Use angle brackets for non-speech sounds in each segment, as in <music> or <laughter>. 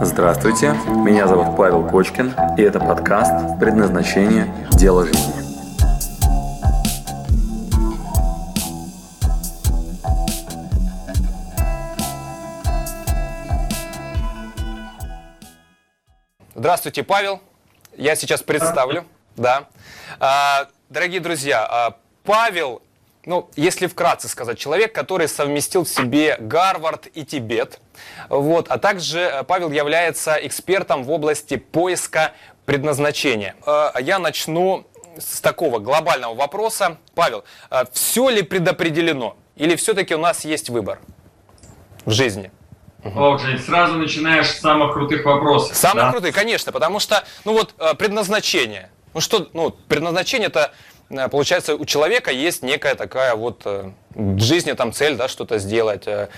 Здравствуйте, меня зовут Павел Кочкин, и это подкаст «Предназначение. Дело жизни». Здравствуйте, Павел. Я сейчас представлю. Да. А, дорогие друзья, а, Павел ну, если вкратце сказать, человек, который совместил в себе Гарвард и Тибет. Вот, а также э, Павел является экспертом в области поиска предназначения. Э, я начну с такого глобального вопроса. Павел, э, все ли предопределено? Или все-таки у нас есть выбор в жизни? О, Жень, сразу начинаешь с самых крутых вопросов. Самых да? крутых, конечно, потому что, ну вот, предназначение. Ну что, ну, предназначение это получается, у человека есть некая такая вот э, в жизни там цель, да, что-то сделать, э,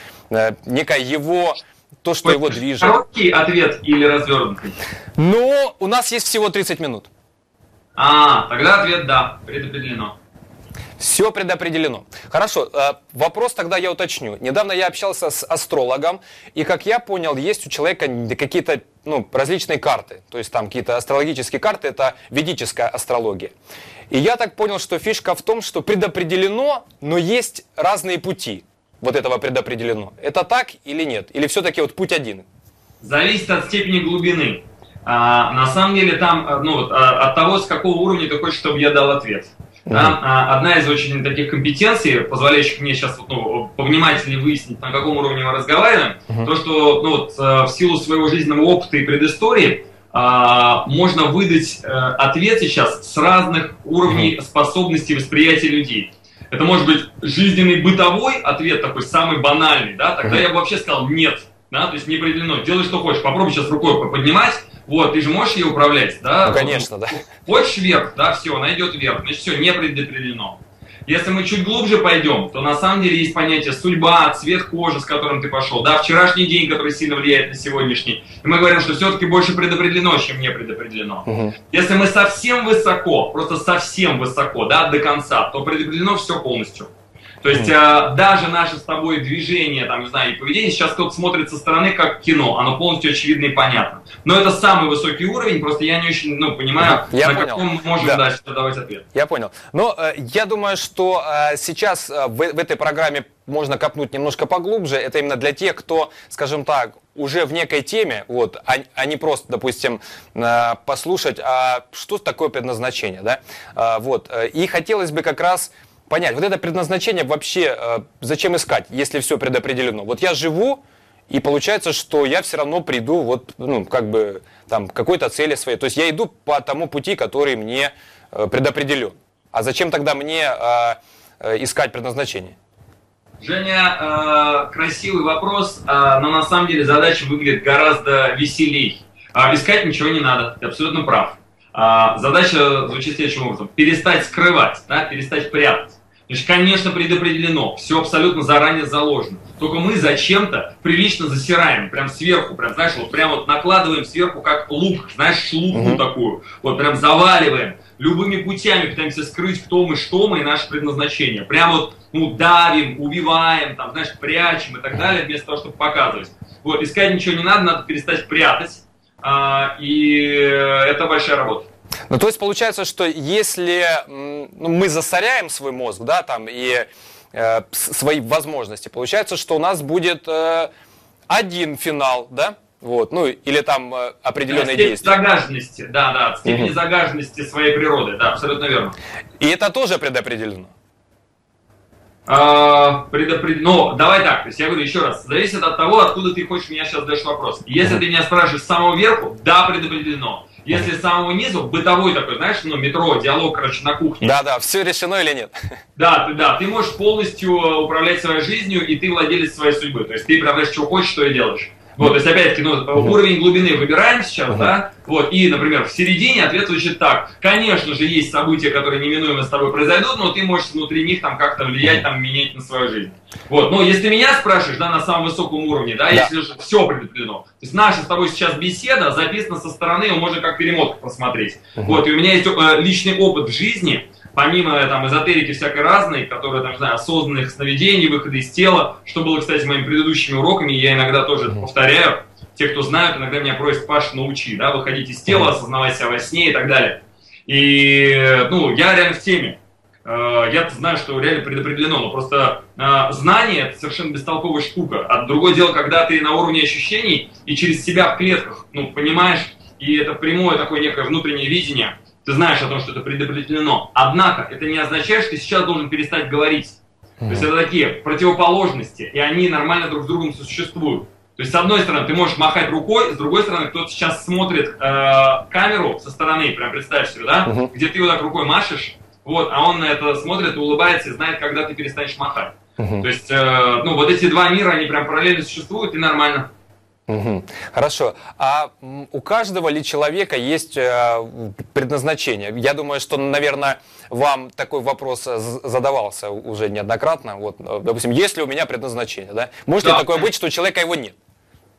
некая его то, что его движет. Короткий ответ или развернутый? Ну, у нас есть всего 30 минут. А, тогда ответ да, предопределено. Все предопределено. Хорошо, вопрос тогда я уточню. Недавно я общался с астрологом, и как я понял, есть у человека какие-то ну, различные карты. То есть там какие-то астрологические карты, это ведическая астрология. И я так понял, что фишка в том, что предопределено, но есть разные пути вот этого предопределено. Это так или нет? Или все-таки вот путь один? Зависит от степени глубины. А, на самом деле там, а, ну, вот, а, от того, с какого уровня ты хочешь, чтобы я дал ответ. Да? А, одна из очень таких компетенций, позволяющих мне сейчас вот, ну, повнимательнее выяснить, на каком уровне мы разговариваем, uh-huh. то, что ну, вот, в силу своего жизненного опыта и предыстории а, можно выдать а, ответ сейчас с разных уровней mm-hmm. способностей восприятия людей. Это может быть жизненный бытовой ответ такой самый банальный, да, тогда mm-hmm. я бы вообще сказал нет, да, то есть не определено, делай что хочешь, попробуй сейчас рукой поднимать, вот, ты же можешь ее управлять, да? Ну, конечно, да. Хочешь вверх, да, все, она идет вверх, значит, все, не предопределено. Если мы чуть глубже пойдем, то на самом деле есть понятие судьба, цвет кожи, с которым ты пошел, да, вчерашний день, который сильно влияет на сегодняшний. И мы говорим, что все-таки больше предопределено, чем не предопределено. Угу. Если мы совсем высоко, просто совсем высоко, да, до конца, то предопределено все полностью. То есть э, даже наше с тобой движение, там, не знаю, и поведение, сейчас кто-то смотрит со стороны как кино, оно полностью очевидно и понятно. Но это самый высокий уровень, просто я не очень, ну, понимаю, я на понял. каком мы можем да. дальше давать ответ. Я понял. Но э, я думаю, что э, сейчас э, в, в этой программе можно копнуть немножко поглубже. Это именно для тех, кто, скажем так, уже в некой теме, вот, а, а не просто, допустим, э, послушать, а что такое предназначение, да, э, вот. Э, и хотелось бы как раз понять, вот это предназначение вообще э, зачем искать, если все предопределено. Вот я живу, и получается, что я все равно приду вот, ну, как бы, там, какой-то цели своей. То есть я иду по тому пути, который мне э, предопределен. А зачем тогда мне э, э, искать предназначение? Женя, э, красивый вопрос, э, но на самом деле задача выглядит гораздо веселей. Э, искать ничего не надо, ты абсолютно прав. Э, задача звучит следующим образом. Перестать скрывать, да, перестать прятать. Значит, конечно, предопределено, все абсолютно заранее заложено. Только мы зачем-то прилично засираем, прям сверху, прям, знаешь, вот прям вот накладываем сверху, как лук, знаешь, шлупку угу. такую, вот прям заваливаем, любыми путями пытаемся скрыть, кто мы, что мы и наше предназначение. Прям вот, ну, давим, убиваем, там, знаешь, прячем и так далее, вместо того, чтобы показывать. Вот, искать ничего не надо, надо перестать прятать, а, и это большая работа. Ну, то есть получается, что если ну, мы засоряем свой мозг, да, там, и э, свои возможности, получается, что у нас будет э, один финал, да, вот, ну, или там э, определенные да, действия. загаженности, да, да, степени угу. загаженности своей природы, да, абсолютно верно. И это тоже предопределено? А, предопред... Ну, давай так, то есть я говорю еще раз, зависит от того, откуда ты хочешь меня сейчас задать вопрос. Если ты меня спрашиваешь с самого верху, да, предопределено. Если с самого низу, бытовой такой, знаешь, ну, метро, диалог, короче, на кухне. Да-да, все решено или нет? <laughs> Да, ты, да, ты можешь полностью э, управлять своей жизнью, и ты владелец своей судьбы. То есть ты управляешь, что хочешь, что и делаешь. Вот, то есть, опять-таки, ну, уровень глубины выбираем сейчас, да, вот, и, например, в середине ответ звучит так. Конечно же, есть события, которые неминуемо с тобой произойдут, но ты можешь внутри них там как-то влиять, там, менять на свою жизнь. Вот, но если меня спрашиваешь, да, на самом высоком уровне, да, да. если же все предопределено, то есть наша с тобой сейчас беседа записана со стороны, его можно как перемотку посмотреть. Угу. Вот, и у меня есть э, личный опыт в жизни, помимо там эзотерики всякой разной, которые, там, не знаю, осознанных сновидений, выхода из тела, что было, кстати, моими предыдущими уроками, я иногда тоже это повторяю, те, кто знают, иногда меня просят, Паш, научи, да, выходить из тела, осознавать себя во сне и так далее. И, ну, я реально в теме. Э, я знаю, что реально предопределено, но просто э, знание это совершенно бестолковая штука. А другое дело, когда ты на уровне ощущений и через себя в клетках, ну, понимаешь, и это прямое такое некое внутреннее видение, ты знаешь о том, что это предопределено. Однако, это не означает, что ты сейчас должен перестать говорить. То есть это такие противоположности, и они нормально друг с другом существуют. То есть, с одной стороны, ты можешь махать рукой, с другой стороны, кто-то сейчас смотрит э, камеру со стороны, прям представь себе, да, uh-huh. где ты вот так рукой машешь, вот, а он на это смотрит, улыбается и знает, когда ты перестанешь махать. Uh-huh. То есть, э, ну, вот эти два мира, они прям параллельно существуют, и нормально. Угу. Хорошо. А у каждого ли человека есть э, предназначение? Я думаю, что, наверное, вам такой вопрос задавался уже неоднократно. Вот, э, допустим, есть ли у меня предназначение? Да? Может да. ли такое быть, что у человека его нет?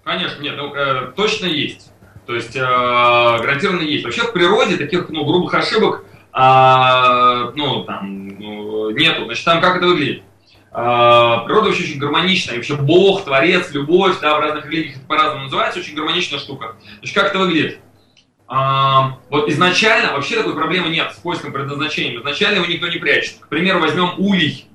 Конечно, нет, ну, э, точно есть. То есть э, гарантированно есть. Вообще в природе таких ну, грубых ошибок э, ну, там, ну, нету. Значит, там как это выглядит? Э, природа вообще очень гармоничная. вообще Бог, Творец, любовь, да, в разных религиях это по-разному называется, очень гармоничная штука. Значит, как это выглядит? Э, вот изначально вообще такой проблемы нет с поиском предназначения. Изначально его никто не прячет. К примеру, возьмем улей.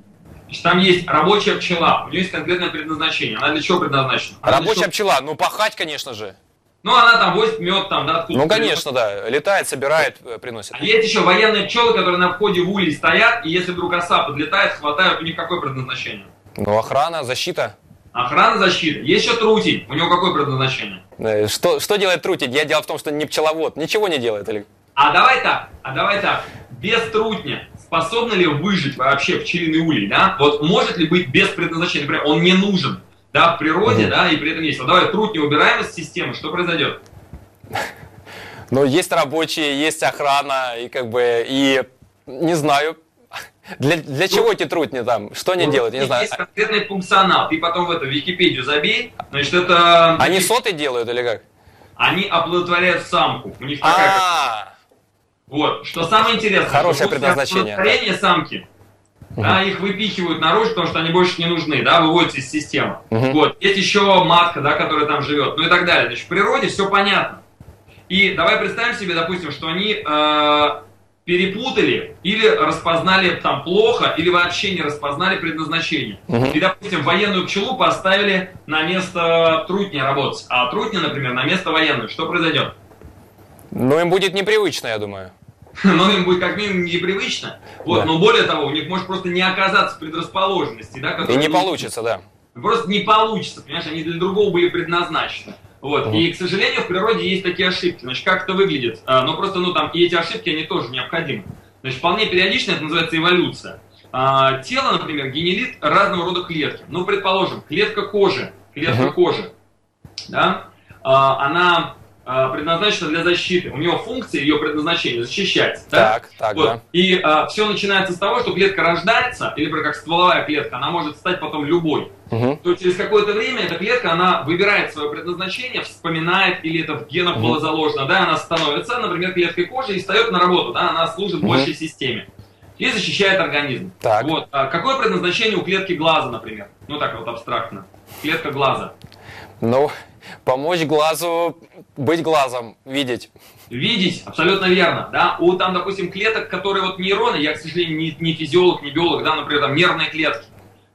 Значит, там есть рабочая пчела, у нее есть конкретное предназначение. Она для чего предназначена? Она рабочая чего? пчела, ну пахать, конечно же. Ну, она там возит мед, там, да, откуда Ну, конечно, да. Летает, собирает, э, приносит. А есть еще военные пчелы, которые на входе в улей стоят, и если вдруг оса подлетает, хватают, у них какое предназначение? Ну, охрана, защита. Охрана, защита. Есть еще трутень. У него какое предназначение? Э, что, что делает трутень? Я дело в том, что не пчеловод. Ничего не делает. Или... А давай так, а давай так. Без трутня способны ли выжить вообще пчелиный улей, да? Вот может ли быть без предназначения? Например, он не нужен, да, в природе, mm да, и при этом есть. Вот давай труд не убираем из системы, что произойдет? Ну, есть рабочие, есть охрана, и как бы, и не знаю, для, для чего эти трудни там? Что они ну, делают? Я не знаю. Есть конкретный функционал. Ты потом в эту Википедию забей. Значит, это... Они соты делают или как? Они оплодотворяют самку. У них такая... А-а-а. Вот. Что самое интересное, Хорошее предназначение. Оплодотворение самки, да, их выпихивают наружу, потому что они больше не нужны, да, выводятся из системы. Угу. Вот. Есть еще матка, да, которая там живет, ну и так далее. Значит, в природе все понятно. И давай представим себе, допустим, что они э, перепутали или распознали там плохо, или вообще не распознали предназначение. Угу. И, допустим, военную пчелу поставили на место трутня работать, а трутня, например, на место военную. Что произойдет? Ну, им будет непривычно, я думаю. Но им будет как минимум непривычно. Вот, да. Но более того, у них может просто не оказаться предрасположенности. Да, И не получится, да. Просто не получится, понимаешь, они для другого были предназначены. Вот. Угу. И, к сожалению, в природе есть такие ошибки. Значит, как это выглядит? А, ну, просто, ну, там, и эти ошибки, они тоже необходимы. Значит, вполне периодично это называется эволюция. А, тело, например, генерит разного рода клетки. Ну, предположим, клетка кожи, клетка угу. кожи, да, а, она предназначена для защиты. У него функция, ее предназначение защищать. Да? Так, так, вот. да. И а, все начинается с того, что клетка рождается, или например, как стволовая клетка, она может стать потом любой. Угу. То через какое-то время эта клетка, она выбирает свое предназначение, вспоминает, или это в генах угу. было заложено, да, она становится, например, клеткой кожи и встает на работу, да, она служит угу. большей системе и защищает организм. Так. Вот. А какое предназначение у клетки глаза, например? Ну так вот абстрактно. Клетка глаза. Ну, помочь глазу быть глазом, видеть. Видеть, абсолютно верно, да. У там, допустим, клеток, которые вот нейроны, я, к сожалению, не, не физиолог, не биолог, да, например, там нервные клетки,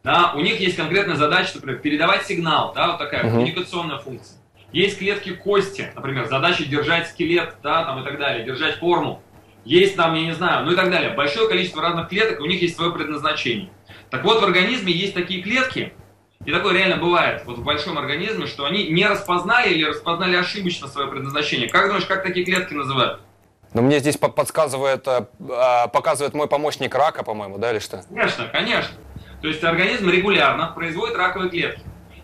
да, у них есть конкретная задача, например, передавать сигнал, да, вот такая uh-huh. коммуникационная функция. Есть клетки кости, например, задача держать скелет, да, там и так далее, держать форму. Есть там, я не знаю, ну и так далее. Большое количество разных клеток, у них есть свое предназначение. Так вот, в организме есть такие клетки, и такое реально бывает вот в большом организме, что они не распознали или распознали ошибочно свое предназначение. Как думаешь, как такие клетки называют? Ну, мне здесь подсказывает, э, а, показывает мой помощник рака, по-моему, да, или что? Конечно, конечно. То есть организм регулярно производит раковые клетки.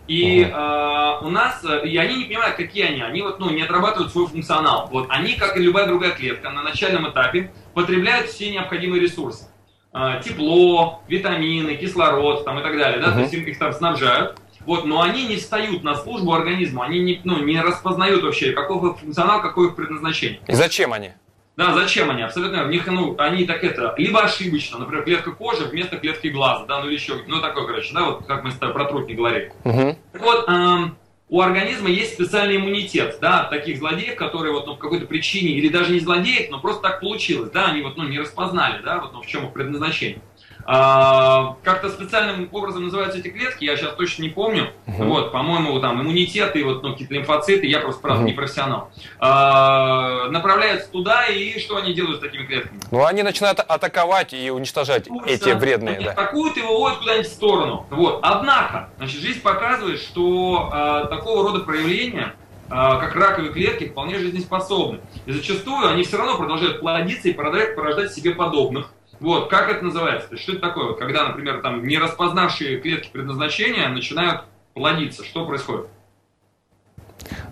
И угу. э, у нас, и они не понимают, какие они. Они вот, ну, не отрабатывают свой функционал. Вот они, как и любая другая клетка, на начальном этапе потребляют все необходимые ресурсы. А, тепло, витамины, кислород там, и так далее, да, uh-huh. то есть им их там снабжают. Вот, но они не встают на службу организму, они не, ну, не распознают вообще, какой их функционал, какое их предназначение. И зачем они? Да, зачем они? Абсолютно. В них, ну, они так это, либо ошибочно, например, клетка кожи вместо клетки глаза, да, ну или еще, ну такое, короче, да, вот как мы с тобой про труд не говорили. Угу. Так вот, эм, у организма есть специальный иммунитет, да, от таких злодеев, которые вот, ну, по какой-то причине, или даже не злодеев, но просто так получилось, да, они вот, ну, не распознали, да, вот, ну, в чем их предназначение. А, как-то специальным образом называются эти клетки, я сейчас точно не помню. Uh-huh. Вот, по-моему, там иммунитеты, вот, ну, какие-то лимфоциты, я просто, правда, uh-huh. не профессионал. А, направляются туда, и что они делают с такими клетками? Ну, они начинают атаковать и уничтожать Точно. эти вредные. Да. атакуют и выводят куда-нибудь в сторону. Вот. Однако, значит, жизнь показывает, что а, такого рода проявления а, как раковые клетки, вполне жизнеспособны. И зачастую они все равно продолжают плодиться и порождать, порождать себе подобных. Вот, как это называется? То есть, что это такое? Вот, когда, например, там не распознавшие клетки предназначения начинают плодиться, что происходит?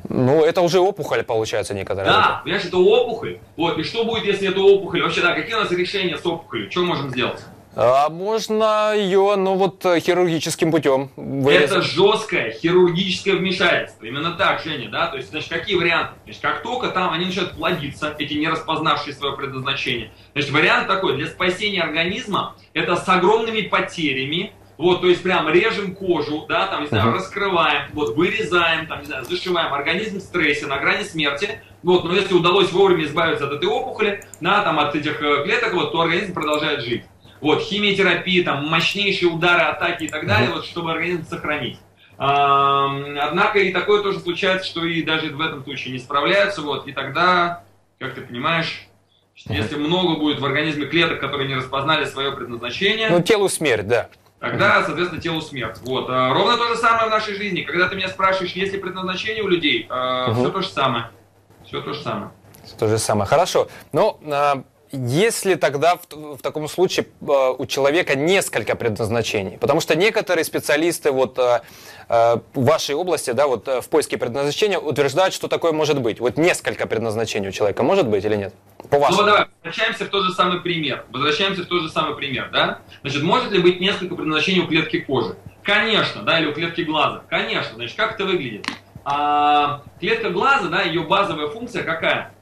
Ну, это уже опухоль, получается, некоторая. Да, понимаешь, это опухоль. Вот, и что будет, если это опухоль? Вообще, да, какие у нас решения с опухолью? Что можем сделать? А можно ее, ну вот, хирургическим путем вырезать. Это жесткое хирургическое вмешательство. Именно так, Женя, да? То есть, значит, какие варианты? Значит, как только там они начинают плодиться, эти не распознавшие свое предназначение, значит, вариант такой, для спасения организма, это с огромными потерями, вот, то есть прям режем кожу, да, там, не знаю, uh-huh. раскрываем, вот, вырезаем, там, не знаю, зашиваем, организм в стрессе, на грани смерти, вот, но если удалось вовремя избавиться от этой опухоли, да, там, от этих э, клеток, вот, то организм продолжает жить. Вот, химиотерапия, там, мощнейшие удары, атаки и так далее, вот, чтобы организм сохранить. Однако и такое тоже случается, что и даже в этом случае не справляются, вот, и тогда, как ты понимаешь, если много будет в организме клеток, которые не распознали свое предназначение... Ну, телу смерть, да. Тогда, соответственно, телу смерть. Вот. А, ровно то же самое в нашей жизни. Когда ты меня спрашиваешь, есть ли предназначение у людей, угу. все то же самое. Все то же самое. Все то же самое. Хорошо. Ну, если тогда в, в таком случае э, у человека несколько предназначений? Потому что некоторые специалисты вот э, э, в вашей области, да, вот в поиске предназначения утверждают, что такое может быть. Вот несколько предназначений у человека может быть или нет? По вашему. Ну давай, возвращаемся в тот же самый пример. Возвращаемся в тот же самый пример, да? Значит, может ли быть несколько предназначений у клетки кожи? Конечно, да, или у клетки глаза? Конечно. Значит, как это выглядит? А, клетка глаза, да, ее базовая функция какая?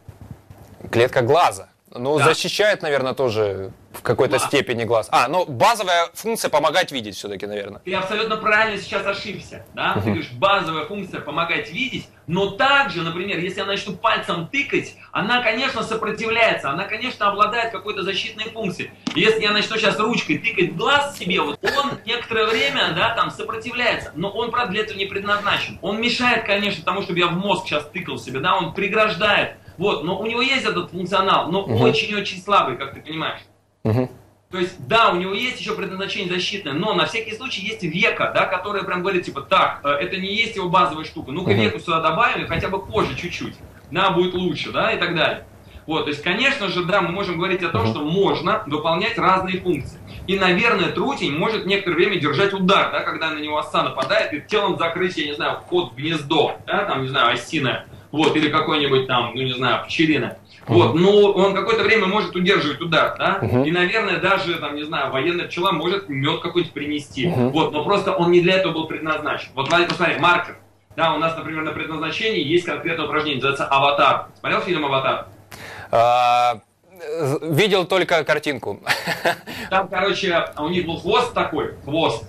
Клетка глаза. Ну, да. защищает, наверное, тоже в какой-то да. степени глаз. А, ну, базовая функция помогать видеть все-таки, наверное. Ты абсолютно правильно сейчас ошибся, да? Ты говоришь, базовая функция помогать видеть, но также, например, если я начну пальцем тыкать, она, конечно, сопротивляется, она, конечно, обладает какой-то защитной функцией. Если я начну сейчас ручкой тыкать в глаз себе, вот он некоторое время, да, там, сопротивляется, но он, правда, для этого не предназначен. Он мешает, конечно, тому, чтобы я в мозг сейчас тыкал себе, да, он преграждает вот, но у него есть этот функционал, но очень-очень угу. слабый, как ты понимаешь. Угу. То есть, да, у него есть еще предназначение защитное, но на всякий случай есть века, да, которая прям говорит, типа, так, э, это не есть его базовая штука, ну-ка угу. веку сюда добавим, и хотя бы кожи чуть-чуть, да, будет лучше, да, и так далее. Вот, то есть, конечно же, да, мы можем говорить о том, что можно выполнять разные функции. И, наверное, трутень может некоторое время держать удар, да, когда на него оса нападает, и телом закрыть, я не знаю, вход в гнездо, да, там, не знаю, осиное вот, или какой-нибудь там, ну не знаю, пчелина. Вот, но он какое-то время может удерживать удар, да, uh-huh. и, наверное, даже, там, не знаю, военная пчела может мед какой-нибудь принести, uh-huh. вот, но просто он не для этого был предназначен. Вот, посмотри, маркер, да, у нас, например, на предназначении есть конкретное упражнение, называется «Аватар». Смотрел фильм «Аватар»? А, видел только картинку. <laughs> Там, короче, у них был хвост такой, хвост,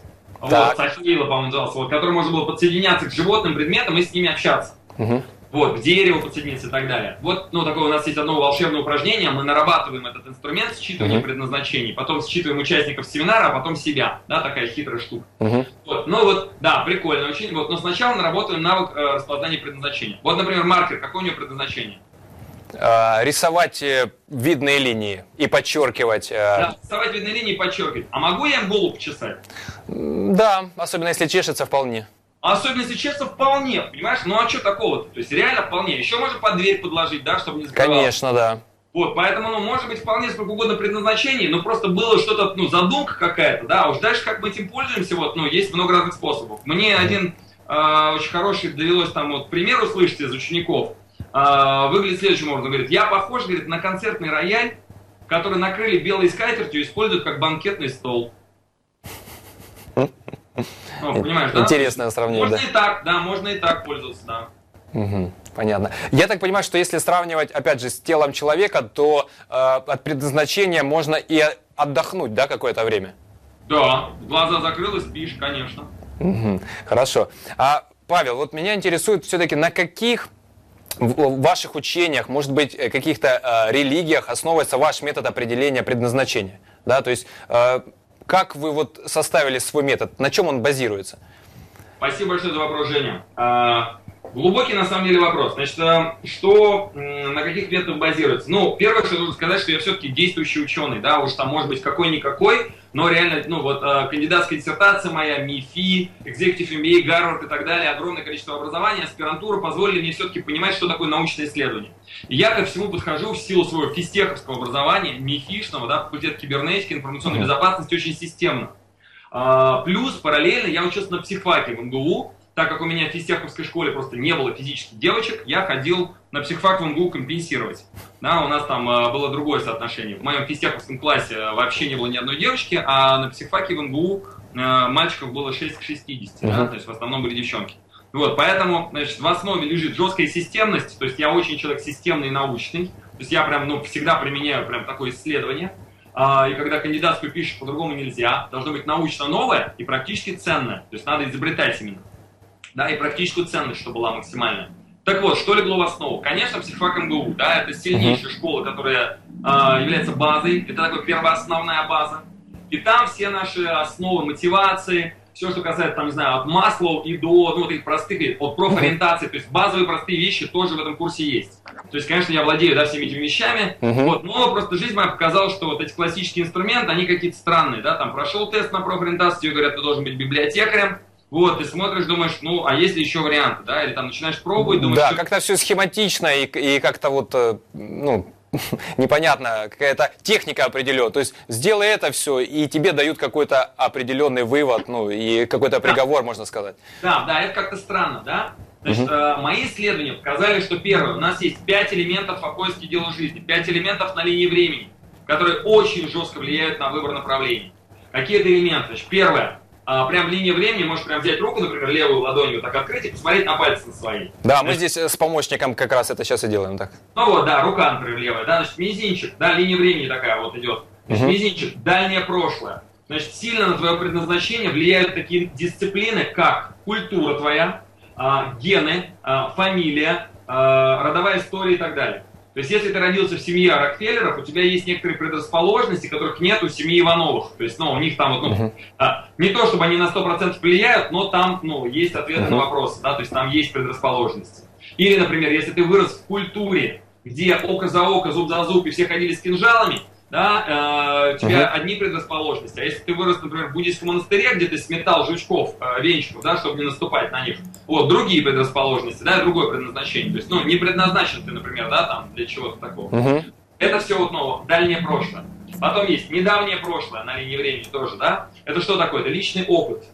так. вот, Сахила, по-моему, назывался, вот, который можно было подсоединяться к животным предметам и с ними общаться. Угу вот, к дереву подсоединиться и так далее. Вот, ну, такое у нас есть одно волшебное упражнение, мы нарабатываем этот инструмент считывания uh-huh. предназначений, потом считываем участников семинара, а потом себя, да, такая хитрая штука. Uh-huh. Вот, ну вот, да, прикольно очень, вот, но сначала наработаем навык э, распознания предназначения. Вот, например, маркер, какое у него предназначение? Uh, рисовать э, видные линии и подчеркивать. Uh... Да, рисовать видные линии и подчеркивать. А могу я им голову почесать? Да, особенно если чешется вполне. А особенно если честно, вполне, понимаешь? Ну а что такого-то? То есть реально вполне. Еще можно под дверь подложить, да, чтобы не закрывалось. Конечно, да. Вот, поэтому, ну, может быть, вполне сколько угодно предназначение, но просто было что-то, ну, задумка какая-то, да, а уж дальше как мы этим пользуемся, вот, ну, есть много разных способов. Мне один э, очень хороший довелось там вот пример услышать из учеников. Э, выглядит следующим образом, говорит, я похож, говорит, на концертный рояль, который накрыли белой скатертью и используют как банкетный стол. Ну, понимаешь, да? Интересное сравнение, Можно да. и так, да, можно и так пользоваться, да. Угу, понятно. Я так понимаю, что если сравнивать, опять же, с телом человека, то э, от предназначения можно и отдохнуть, да, какое-то время? Да, глаза закрыл и спишь, конечно. Угу, хорошо. А Павел, вот меня интересует все-таки на каких в ваших учениях, может быть, э, каких-то э, религиях основывается ваш метод определения предназначения? Да, то есть, э, как вы вот составили свой метод, на чем он базируется? Спасибо большое за вопрос, Женя. Глубокий, на самом деле, вопрос. Значит, а, что, на каких методах базируется? Ну, первое, что нужно сказать, что я все-таки действующий ученый, да, уж там может быть какой-никакой, но реально, ну вот, а, кандидатская диссертация моя, МИФИ, Executive MBA, Гарвард и так далее, огромное количество образования, аспирантура позволили мне все-таки понимать, что такое научное исследование. И я ко всему подхожу в силу своего физтеховского образования, МИФИшного, да, факультет кибернетики, информационной безопасности, очень системно. А, плюс параллельно я учился на психфаке в МГУ, так как у меня в физтеховской школе просто не было физических девочек, я ходил на психфак в МГУ компенсировать. Да, у нас там э, было другое соотношение. В моем физтеховском классе вообще не было ни одной девочки, а на психфаке в МГУ э, мальчиков было 6 к 60, uh-huh. да, то есть в основном были девчонки. Вот, поэтому, значит, в основе лежит жесткая системность, то есть я очень человек системный и научный, то есть я прям, ну, всегда применяю прям такое исследование, а, и когда кандидатскую пишешь, по-другому нельзя. Должно быть научно новое и практически ценное. То есть надо изобретать именно. Да, и практическую ценность, чтобы была максимальная. Так вот, что легло в основу? Конечно, психфак МГУ, да, это сильнейшая uh-huh. школа, которая э, является базой, это такая первоосновная база. И там все наши основы мотивации, все, что касается, там, не знаю, от Маслоу и до, ну, вот этих простых, от профориентации, то есть базовые простые вещи тоже в этом курсе есть. То есть, конечно, я владею, да, всеми этими вещами, uh-huh. вот, но просто жизнь моя показала, что вот эти классические инструменты, они какие-то странные, да, там, прошел тест на профориентацию, тебе говорят, ты должен быть библиотекарем, вот, ты смотришь, думаешь, ну, а есть ли еще варианты, да, или там начинаешь пробовать, думаешь... Да, что... как-то все схематично и, и как-то вот, э, ну, <laughs> непонятно, какая-то техника определена. То есть сделай это все, и тебе дают какой-то определенный вывод, ну и какой-то приговор, да. можно сказать. Да, да, это как-то странно, да? Значит, угу. мои исследования показали, что первое, у нас есть пять элементов по поиске дела жизни, пять элементов на линии времени, которые очень жестко влияют на выбор направлений. Какие это элементы? Значит, первое, а, прям линия времени, можешь прям взять руку, например, левую ладонью так открыть и посмотреть на пальцы свои. Да, мы здесь э, с помощником как раз это сейчас и делаем так. Ну вот, да, рука, например, левая, да, значит, мизинчик, да, линия времени такая вот идет. Значит, угу. мизинчик, дальнее прошлое. Значит, сильно на твое предназначение влияют такие дисциплины, как культура твоя, а, гены, а, фамилия, родовая история и так далее. То есть, если ты родился в семье Рокфеллеров, у тебя есть некоторые предрасположенности, которых нет у семьи Ивановых. То есть, ну, у них там вот, ну, uh-huh. а, не то, чтобы они на 100% влияют, но там, ну, есть ответы uh-huh. на вопросы, да, то есть там есть предрасположенности. Или, например, если ты вырос в культуре, где око за око, зуб за зуб, и все ходили с кинжалами, да, э, у тебя uh-huh. одни предрасположенности. А если ты вырос, например, в буддийском монастыре, где ты сметал жучков, э, венчиков, да, чтобы не наступать на них, вот, другие предрасположенности, да, другое предназначение. То есть, ну, не предназначен ты, например, да, там, для чего-то такого. Uh-huh. Это все вот, ну, дальнее прошлое. Потом есть недавнее прошлое на линии времени тоже, да. Это что такое? Это личный опыт.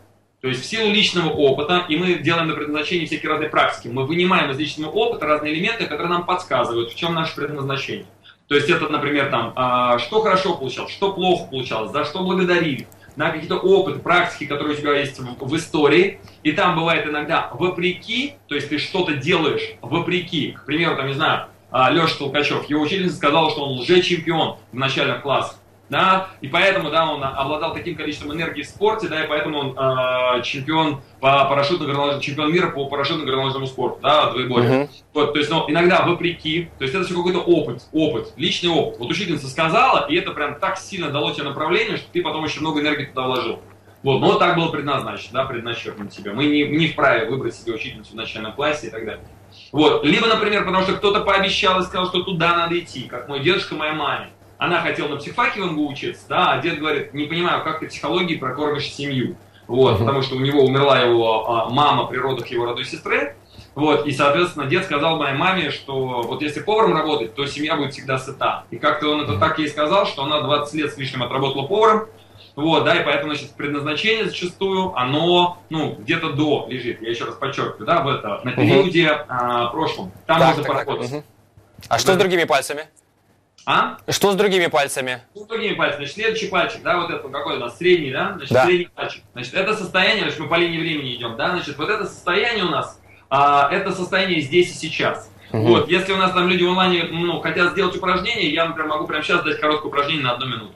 То есть в силу личного опыта, и мы делаем на предназначении всякие разные практики, мы вынимаем из личного опыта разные элементы, которые нам подсказывают, в чем наше предназначение. То есть это, например, там, а, что хорошо получалось, что плохо получалось, за что благодарили, на какие-то опыты, практики, которые у тебя есть в, в истории. И там бывает иногда вопреки, то есть ты что-то делаешь вопреки. К примеру, там, не знаю, а, Леша Толкачев, его учительница сказала, что он лже-чемпион в начальных классах да, и поэтому, да, он обладал таким количеством энергии в спорте, да, и поэтому он э, чемпион по парашютно чемпион мира по парашютно-горнолыжному спорту, да, двоеборье. Uh-huh. Вот, то есть, ну, иногда вопреки, то есть это все какой-то опыт, опыт, личный опыт. Вот учительница сказала, и это прям так сильно дало тебе направление, что ты потом еще много энергии туда вложил. Вот, но так было предназначено, да, предначеркнуть себя. Мы не, не вправе выбрать себе учительницу в начальном классе и так далее. Вот, либо, например, потому что кто-то пообещал и сказал, что туда надо идти, как мой дедушка моей маме она хотела на психфаке в МГУ учиться, да, а дед говорит, не понимаю, как ты психологии прокормишь семью. Вот, потому что у него умерла его а, мама при родах его родной сестры. Вот, и, соответственно, дед сказал моей маме, что вот если поваром работать, то семья будет всегда сыта. И как-то он это так ей сказал, что она 20 лет с лишним отработала поваром. Вот, да, и поэтому, значит, предназначение зачастую, оно, ну, где-то до лежит, я еще раз подчеркиваю, да, в это, на периоде uh а, прошлом. Там так, можно так, поработать. Так, угу. А что с другими пальцами? А? Что с другими пальцами? Что с другими пальцами? Значит, следующий пальчик, да, вот это какой у нас средний, да? Значит, да. средний пальчик. Значит, это состояние, значит, мы по линии времени идем, да? Значит, вот это состояние у нас, а, это состояние здесь и сейчас. Угу. Вот, если у нас там люди в онлайне, ну, хотят сделать упражнение, я, например, могу прямо сейчас дать короткое упражнение на одну минуту.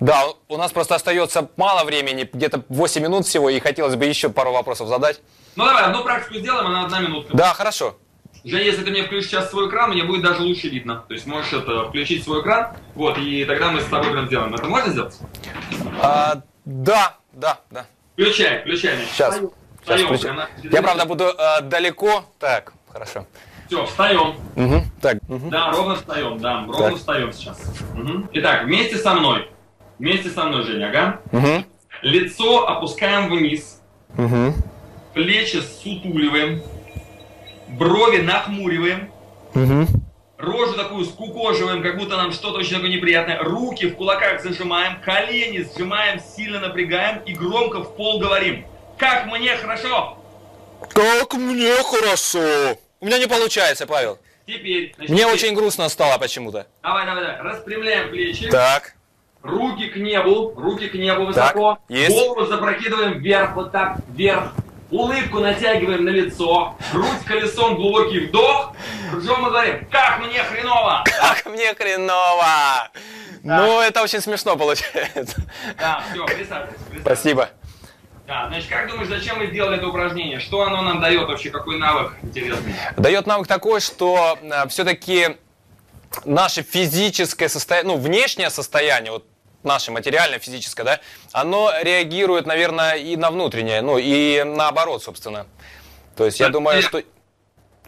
Да, у нас просто остается мало времени, где-то 8 минут всего, и хотелось бы еще пару вопросов задать. Ну давай, одну практику сделаем, она одна минутка. Да, хорошо. Жень, если ты мне включишь сейчас свой экран, мне будет даже лучше видно. То есть можешь это включить свой экран, вот, и тогда мы с тобой прям сделаем. Это можно сделать? А, да, да, да. Включай, включай. Меня. Сейчас. Встаем, Сейчас встаем, на- Я, правда, буду э, далеко. Так, хорошо. Все, встаем. Мгм, Так, мгм. Да, ровно встаем, да, ровно Так. встаем сейчас. Мгм. Итак, вместе со мной. Вместе со мной, Женя, ага. Мгм, Лицо опускаем вниз, мгм, плечи сутуливаем, брови нахмуриваем, мгм. рожу такую скукоживаем, как будто нам что-то очень такое неприятное. Руки в кулаках зажимаем, колени сжимаем, сильно напрягаем и громко в пол говорим. Как мне хорошо! Как мне хорошо. У меня не получается, Павел. Теперь, значит, Мне теперь- очень грустно стало почему-то. Давай, давай, давай. Распрямляем плечи. Так. Руки к небу, руки к небу высоко. есть. Голову запрокидываем вверх, вот так, вверх. Улыбку натягиваем на лицо. Грудь колесом, глубокий вдох. Ржем и говорим, как мне хреново! Как мне хреново. Ну, это очень смешно получается. Да, все, присаживайся. Спасибо. Да, значит, как думаешь, зачем мы сделали это упражнение? Что оно нам дает вообще? Какой навык интересный? Дает навык такой, что все-таки наше физическое состояние, ну, внешнее состояние, вот наше материальное, физическое, да, оно реагирует, наверное, и на внутреннее, ну, и наоборот, собственно. То есть я думаю, что,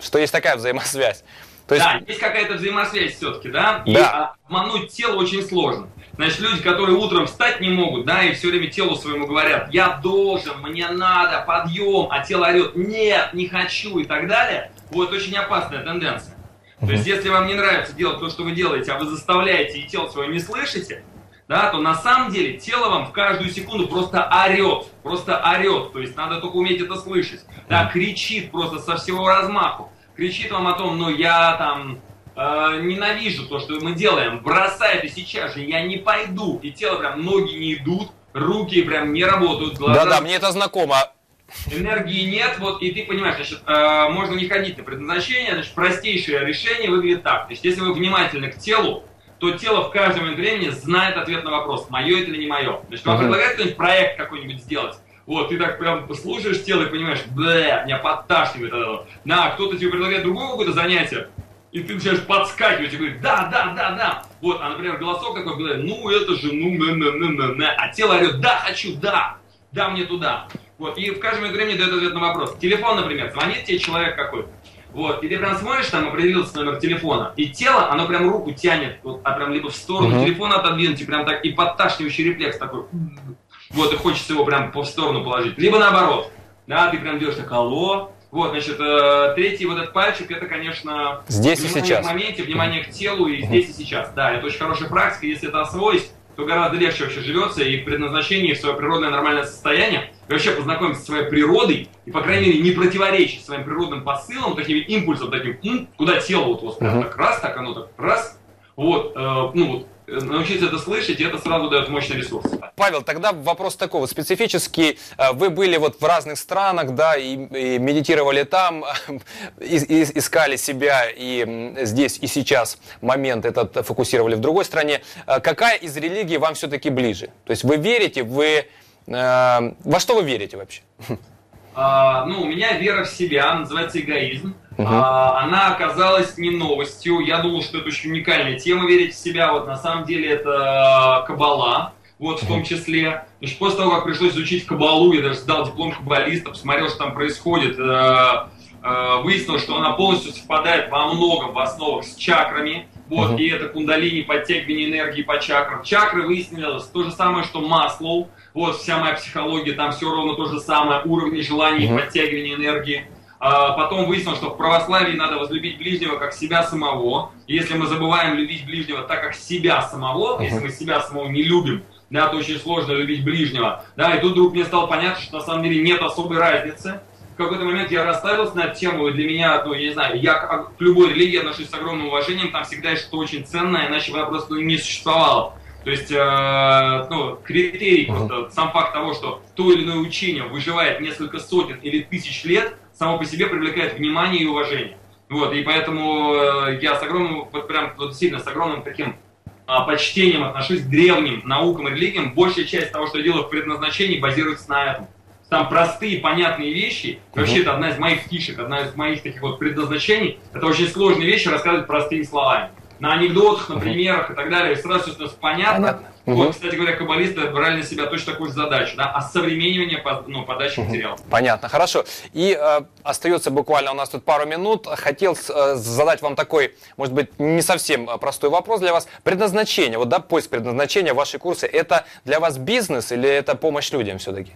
что есть такая взаимосвязь. То есть, Да, есть какая-то взаимосвязь все-таки, да? И Да. обмануть тело очень сложно. Значит, люди, которые утром встать не могут, да, и все время телу своему говорят, я должен, мне надо, подъем, а тело орет, нет, не хочу и так далее, вот очень опасная тенденция. То есть, если вам не нравится делать то, что вы делаете, а вы заставляете и тело свое не слышите, да, то на самом деле тело вам в каждую секунду просто орет, просто орет, то есть надо только уметь это слышать. Да, кричит просто со всего размаху, кричит вам о том, ну я там э, ненавижу то, что мы делаем, бросай это сейчас же, я не пойду, и тело прям, ноги не идут, руки прям не работают, глаза да-да, мне это знакомо. энергии нет, вот, и ты понимаешь, значит, э, можно не ходить на предназначение, значит, простейшее решение выглядит так. То есть, если вы внимательны к телу, то тело в каждый момент времени знает ответ на вопрос, мое это или не мое. Значит, вам Мгм. предлагает кто-нибудь проект какой-нибудь сделать, вот, ты так прям слушаешь тело и понимаешь, бля, меня подташнивает от этого. На, кто-то тебе предлагает другое какое-то занятие, и ты начинаешь подскакивать и говорить, да, да, да, да. Вот, а, например, голосок такой, бля, ну это же, ну, на, на, на, на, на. А тело орет, да, хочу, да, да, мне туда. Вот, и в каждое момент времени дает ответ на вопрос. Телефон, например, звонит тебе человек какой-то. Вот, и ты прям смотришь, там определился номер телефона, и тело, оно прям руку тянет, вот, а прям либо в сторону Мгм. телефона отодвинуть, и прям так, и подташнивающий рефлекс такой. Вот, и хочется его прям по в сторону положить. Либо наоборот, да, ты прям делаешь так, алло. Вот, значит, э, третий вот этот пальчик, это, конечно, Здесь и сейчас. к моменте, внимание к телу и здесь и сейчас. Да, это очень хорошая практика, если это освоить, то гораздо легче вообще живется и в предназначении, в свое природное нормальное состояние, и вообще познакомиться со своей природой, и, по крайней мере, не противоречить своим природным посылам, таким импульсом, таким, м, куда тело вот, вот прям Мгм. так раз, так оно так раз, вот, э, ну вот, э, научиться это слышать, и это сразу дает мощный ресурс. Павел, тогда вопрос такой вот специфический. Э, Вы были вот в разных странах, да, и, и медитировали там, <laughs> и- и- искали себя, и здесь, и сейчас момент этот фокусировали в другой стране. Э, Какая из религий вам все-таки ближе? То есть вы верите, вы... э, Во что вы верите вообще? А, ну, у меня вера в себя, называется эгоизм. А, она оказалась не новостью. Я думал, что это очень уникальная тема верить в себя. Вот на самом деле это кабала. Вот в том числе. Значит, после того, как пришлось изучить кабалу, я даже сдал диплом каббалиста, посмотрел, что там происходит, э, э, выяснилось, что она полностью совпадает во многом в основах с чакрами. Вот, и это кундалини, подтягивание энергии по чакрам. Чакры выяснилось то же самое, что Маслоу. Вот вся моя психология, там все ровно то же самое, уровни желаний, Мгм. подтягивание энергии. А потом выяснилось, что в православии надо возлюбить ближнего как себя самого. Если мы забываем любить ближнего так, как себя самого, Мгм. если мы себя самого не любим, да, то очень сложно любить ближнего. Да, и тут вдруг мне стало понятно, что на самом деле нет особой разницы. В какой-то момент я расставился на эту тему, и для меня, ну, я не знаю, я к любой религии отношусь с огромным уважением, там всегда есть что-то очень ценное, иначе бы она просто не существовало. То есть, э, ну, критерий просто, сам факт того, что то или иное учение выживает несколько сотен или тысяч лет, само по себе привлекает внимание и уважение. Вот, и поэтому э, я с огромным, вот прям вот сильно с огромным таким а, почтением отношусь к древним наукам и религиям. Большая часть того, что я делаю в предназначении, базируется на этом. Там простые, понятные вещи. Вообще, это одна из моих фишек, одна из моих таких вот предназначений. Это очень сложные вещи рассказывать простыми словами. На анекдотах, на примерах и так далее. И сразу все понятно. понятно. Угу. Вот, кстати говоря, каббалисты брали на себя точно такую же задачу, да, осовременивание ну, подачи угу. материала. Понятно, хорошо. И э, остается буквально у нас тут пару минут. Хотел э, задать вам такой, может быть, не совсем э, простой вопрос для вас. Предназначение, вот да, поиск предназначения, ваши курсы, это для вас бизнес или это помощь людям все-таки?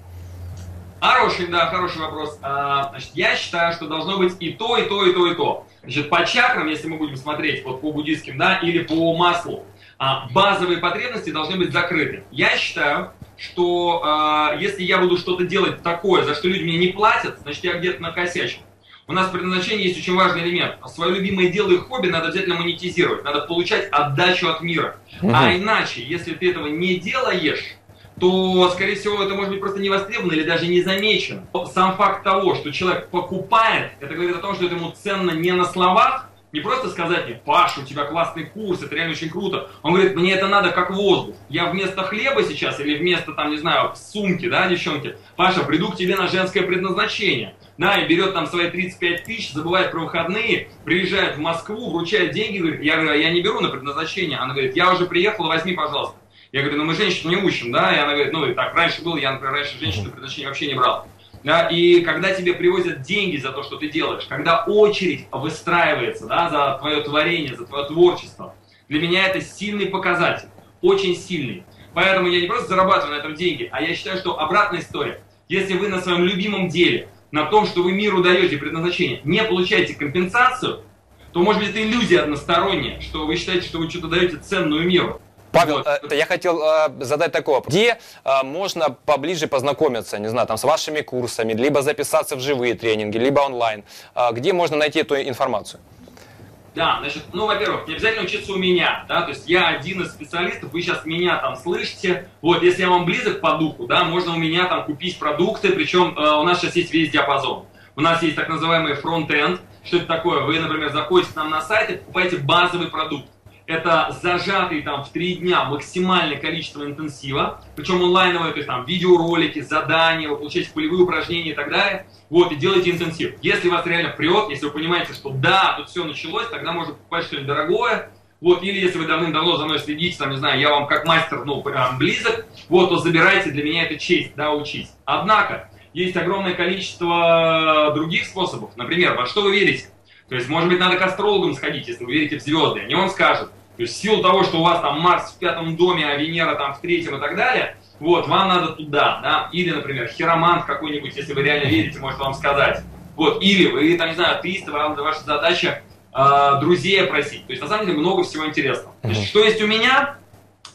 Хороший, да, хороший вопрос. А, значит, я считаю, что должно быть и то, и то, и то, и то. Значит, по чакрам, если мы будем смотреть вот по буддийским, да, или по маслу, а, базовые потребности должны быть закрыты. Я считаю, что э, если я буду что-то делать такое, за что люди мне не платят, значит я где-то накосячил. У нас в предназначении есть очень важный элемент. Свое любимое дело и хобби надо обязательно монетизировать, надо получать отдачу от мира. Угу. А иначе, если ты этого не делаешь, то, скорее всего, это может быть просто не востребовано или даже не замечено. Сам факт того, что человек покупает, это говорит о том, что это ему ценно не на словах, не просто сказать мне, Паша, у тебя классный курс, это реально очень круто. Он говорит, мне это надо как воздух. Я вместо хлеба сейчас или вместо, там, не знаю, сумки, да, девчонки, Паша, приду к тебе на женское предназначение. Да, и берет там свои 35 тысяч, забывает про выходные, приезжает в Москву, вручает деньги, говорит, я я не беру на предназначение. Она говорит, я уже приехала, возьми, пожалуйста. Я говорю, ну мы женщин не учим, да, и она говорит, ну и так, раньше был, я, например, раньше женщин на предназначение вообще не брал. Да, и когда тебе привозят деньги за то, что ты делаешь, когда очередь выстраивается да, за твое творение, за твое творчество, для меня это сильный показатель, очень сильный. Поэтому я не просто зарабатываю на этом деньги, а я считаю, что обратная история. Если вы на своем любимом деле, на том, что вы миру даете предназначение, не получаете компенсацию, то может быть это иллюзия односторонняя, что вы считаете, что вы что-то даете ценную миру. Павел, вот. Э, я хотел э, задать такой вопрос. Где э, можно поближе познакомиться, не знаю, там, с вашими курсами, либо записаться в живые тренинги, либо онлайн? Э, где можно найти эту информацию? Да, значит, ну, во-первых, не обязательно учиться у меня, да, то есть я один из специалистов, вы сейчас меня там слышите, вот, если я вам близок по духу, да, можно у меня там купить продукты, причем э, у нас сейчас есть весь диапазон. У нас есть так называемый фронт-энд, что это такое? Вы, например, заходите к нам на сайт и покупаете базовый продукт это зажатый там в три дня максимальное количество интенсива, причем онлайновое, то есть там видеоролики, задания, вы получаете полевые упражнения и так далее. Вот, и делайте интенсив. Если вас реально прет, если вы понимаете, что да, тут все началось, тогда можно покупать что-нибудь дорогое, вот, или если вы давным-давно за мной следите, там, не знаю, я вам как мастер, ну, прям близок, вот, то забирайте, для меня это честь, да, учись. Однако, есть огромное количество других способов. Например, во что вы верите? То есть, может быть, надо к астрологам сходить, если вы верите в звезды. Они вам скажут, то есть в силу того, что у вас там Марс в пятом доме, а Венера там в третьем и так далее, вот, вам надо туда, да, или, например, хиромант какой-нибудь, если вы реально верите, может вам сказать. Вот, или вы, там, не знаю, атеисты, вам ваша задача э, друзей опросить. То есть, на самом деле, много всего интересного. Значит, что есть у меня,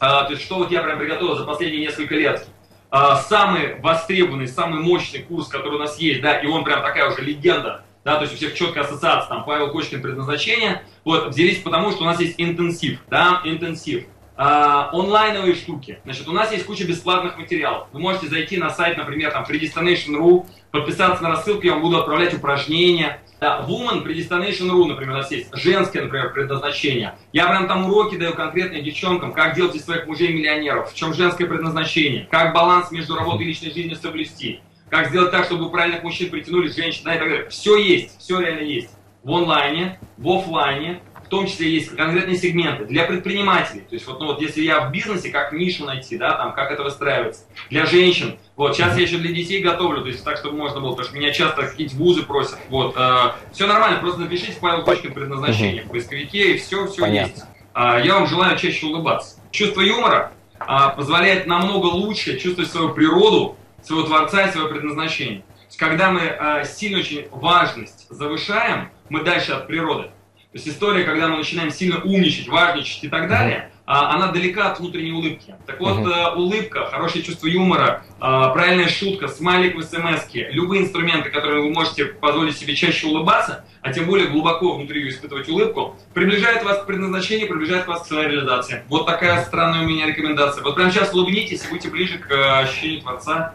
э, то есть, что вот я прям приготовил за последние несколько лет. Э, самый востребованный, самый мощный курс, который у нас есть, да, и он прям такая уже легенда, да, то есть у всех четкая ассоциация, там, Павел Кочкин предназначение, вот, взялись потому, что у нас есть интенсив, да, интенсив. А, онлайновые штуки. Значит, у нас есть куча бесплатных материалов. Вы можете зайти на сайт, например, там, predestination.ru, подписаться на рассылку, я вам буду отправлять упражнения. Да, Woman, Predestination.ru, например, у нас есть женское, например, предназначение. Я прям там уроки даю конкретно девчонкам, как делать из своих мужей миллионеров, в чем женское предназначение, как баланс между работой и личной жизнью соблюсти как сделать так, чтобы правильных мужчин притянули женщин, да, и так далее. Все есть, все реально есть. В онлайне, в офлайне, в том числе есть конкретные сегменты для предпринимателей. То есть вот, ну, вот если я в бизнесе, как нишу найти, да, там, как это выстраивается. Для женщин. Вот, сейчас я еще для детей готовлю, то есть так, чтобы можно было, потому что меня часто какие-то вузы просят. Вот, э, все нормально, просто напишите Павел Кочкин предназначение в поисковике, и все, все Понятно. есть. Э, я вам желаю чаще улыбаться. Чувство юмора э, позволяет намного лучше чувствовать свою природу, своего Творца и своего предназначения. То есть, когда мы э, сильно очень важность завышаем, мы дальше от природы. То есть история, когда мы начинаем сильно умничать, важничать и так далее, а, она далека от внутренней улыбки. Так вот, uh улыбка, хорошее чувство юмора, а, правильная шутка, смайлик в смс любые инструменты, которые вы можете позволить себе чаще улыбаться, а тем более глубоко внутри испытывать улыбку, приближает вас к предназначению, приближает вас к своей реализации. Вот такая странная у меня рекомендация. Вот прямо сейчас улыбнитесь и будьте ближе к ощущению Творца